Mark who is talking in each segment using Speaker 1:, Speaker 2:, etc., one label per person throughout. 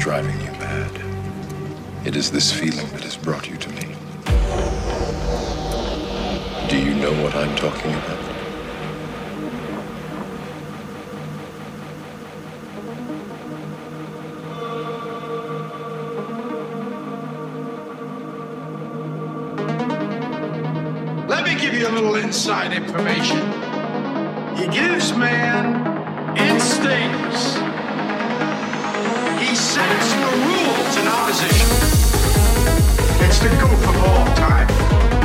Speaker 1: driving you mad. It is this feeling that has brought you to me. Do you know what I'm talking about?
Speaker 2: Let me give you a little inside information. He gives man instincts. Opposition. It's the goof of all time.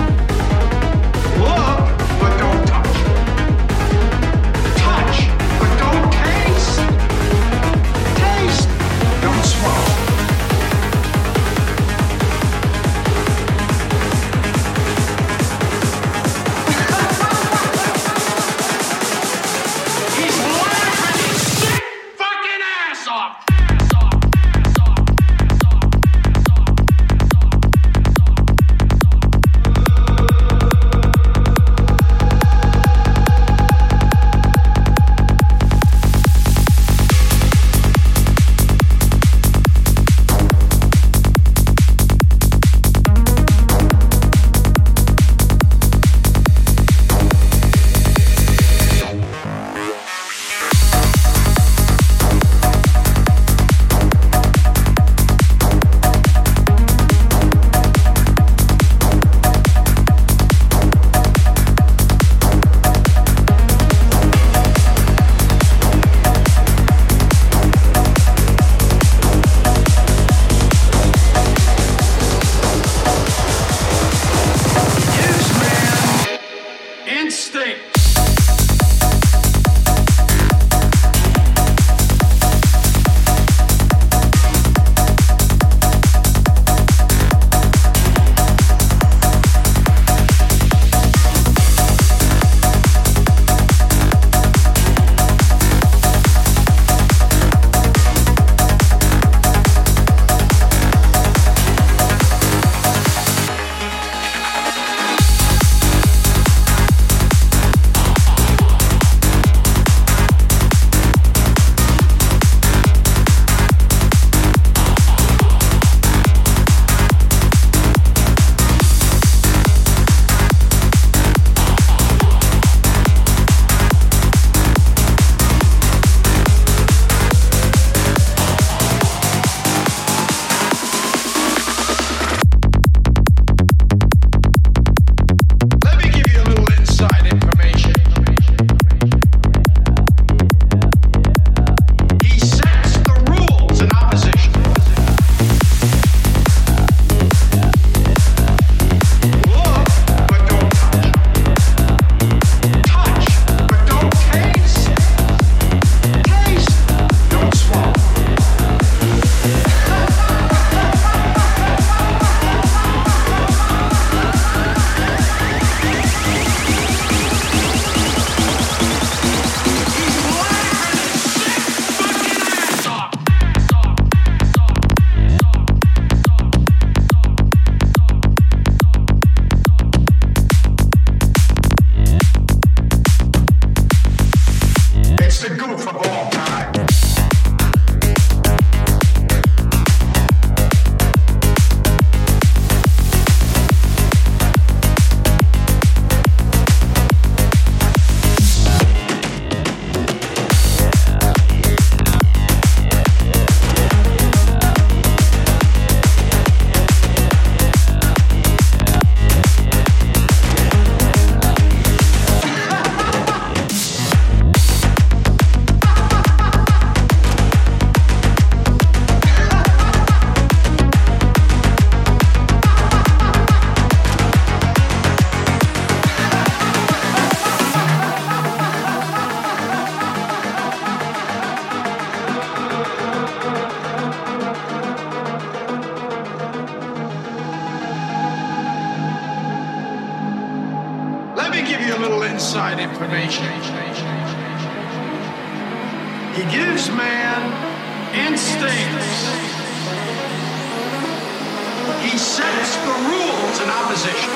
Speaker 2: Opposition.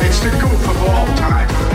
Speaker 2: It's the goof of all time.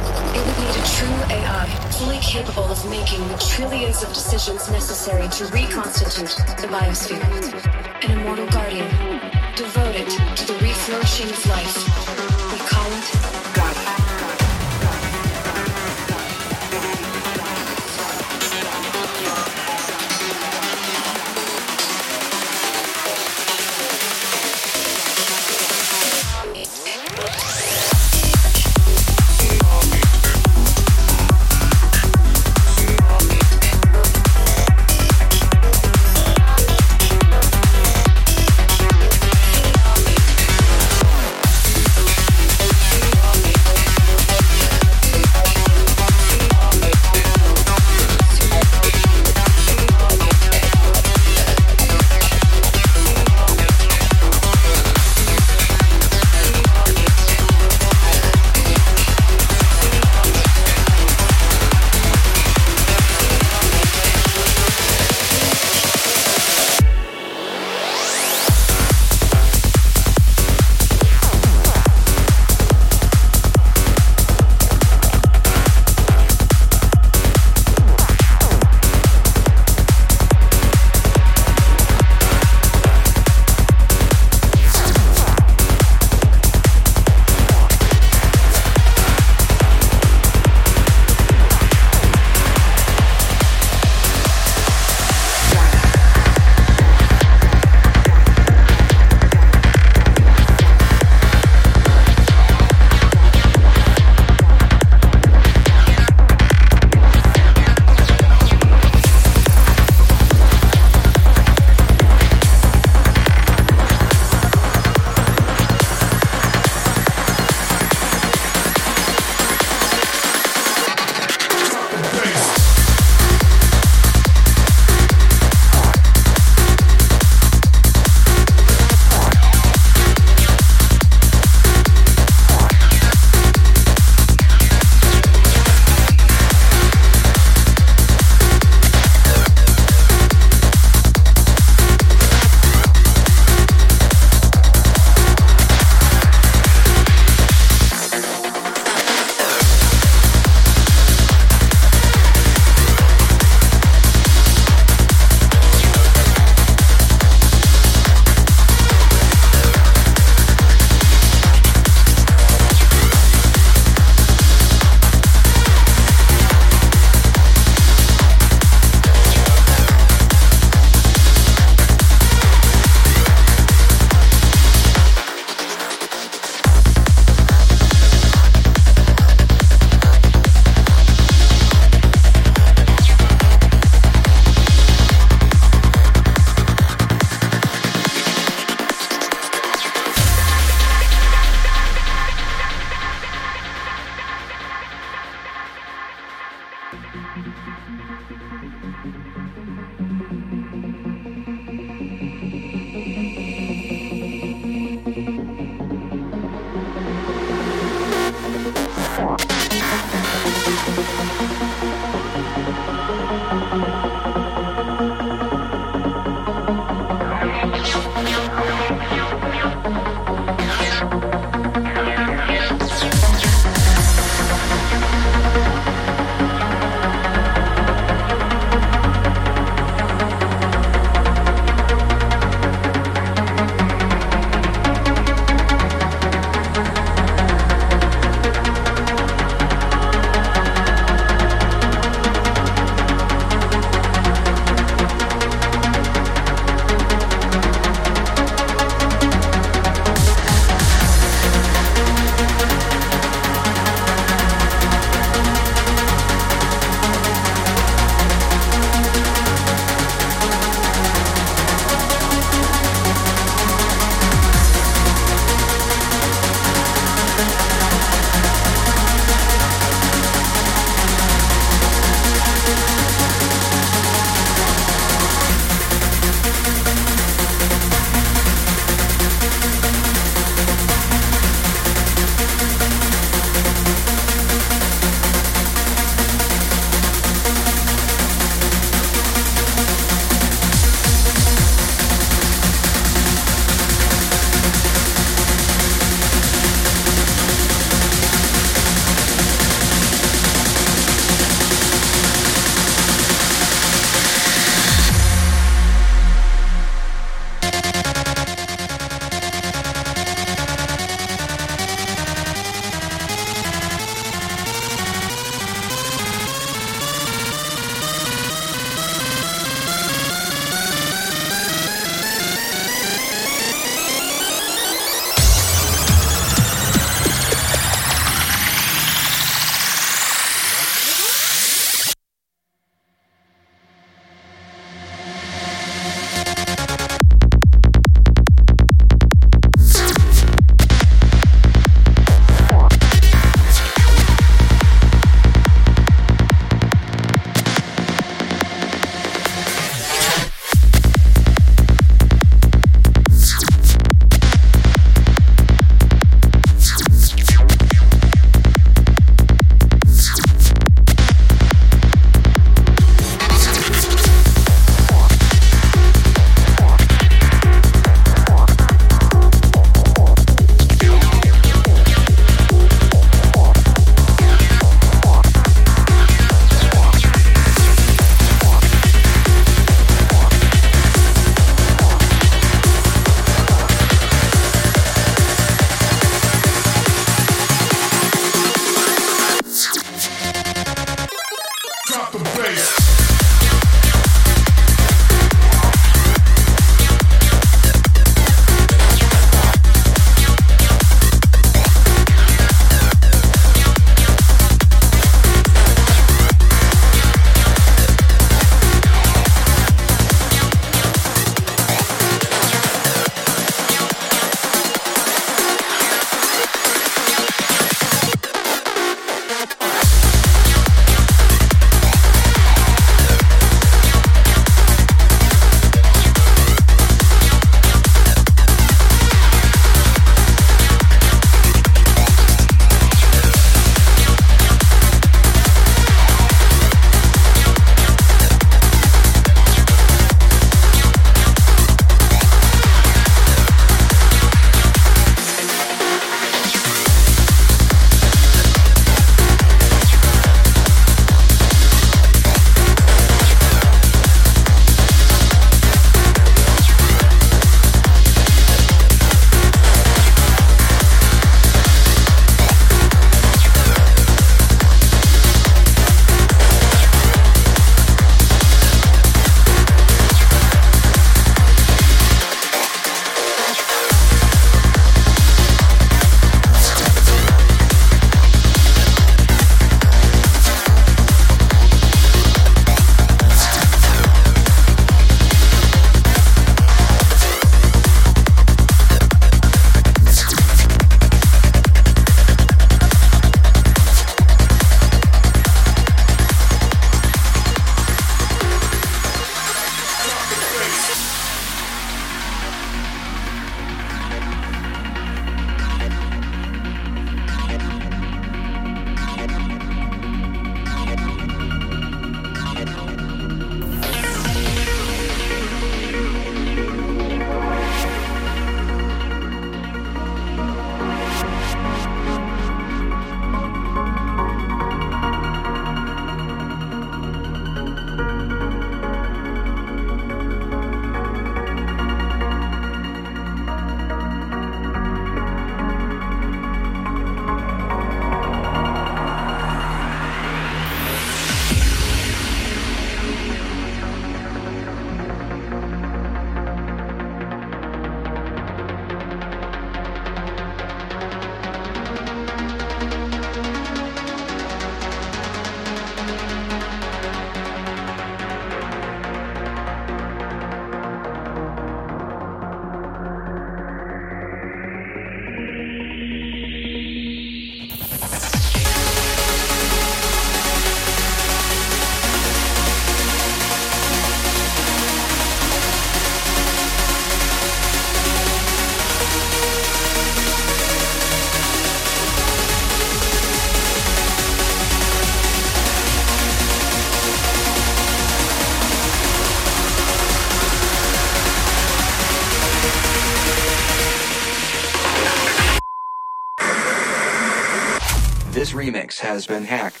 Speaker 3: Has been hacked.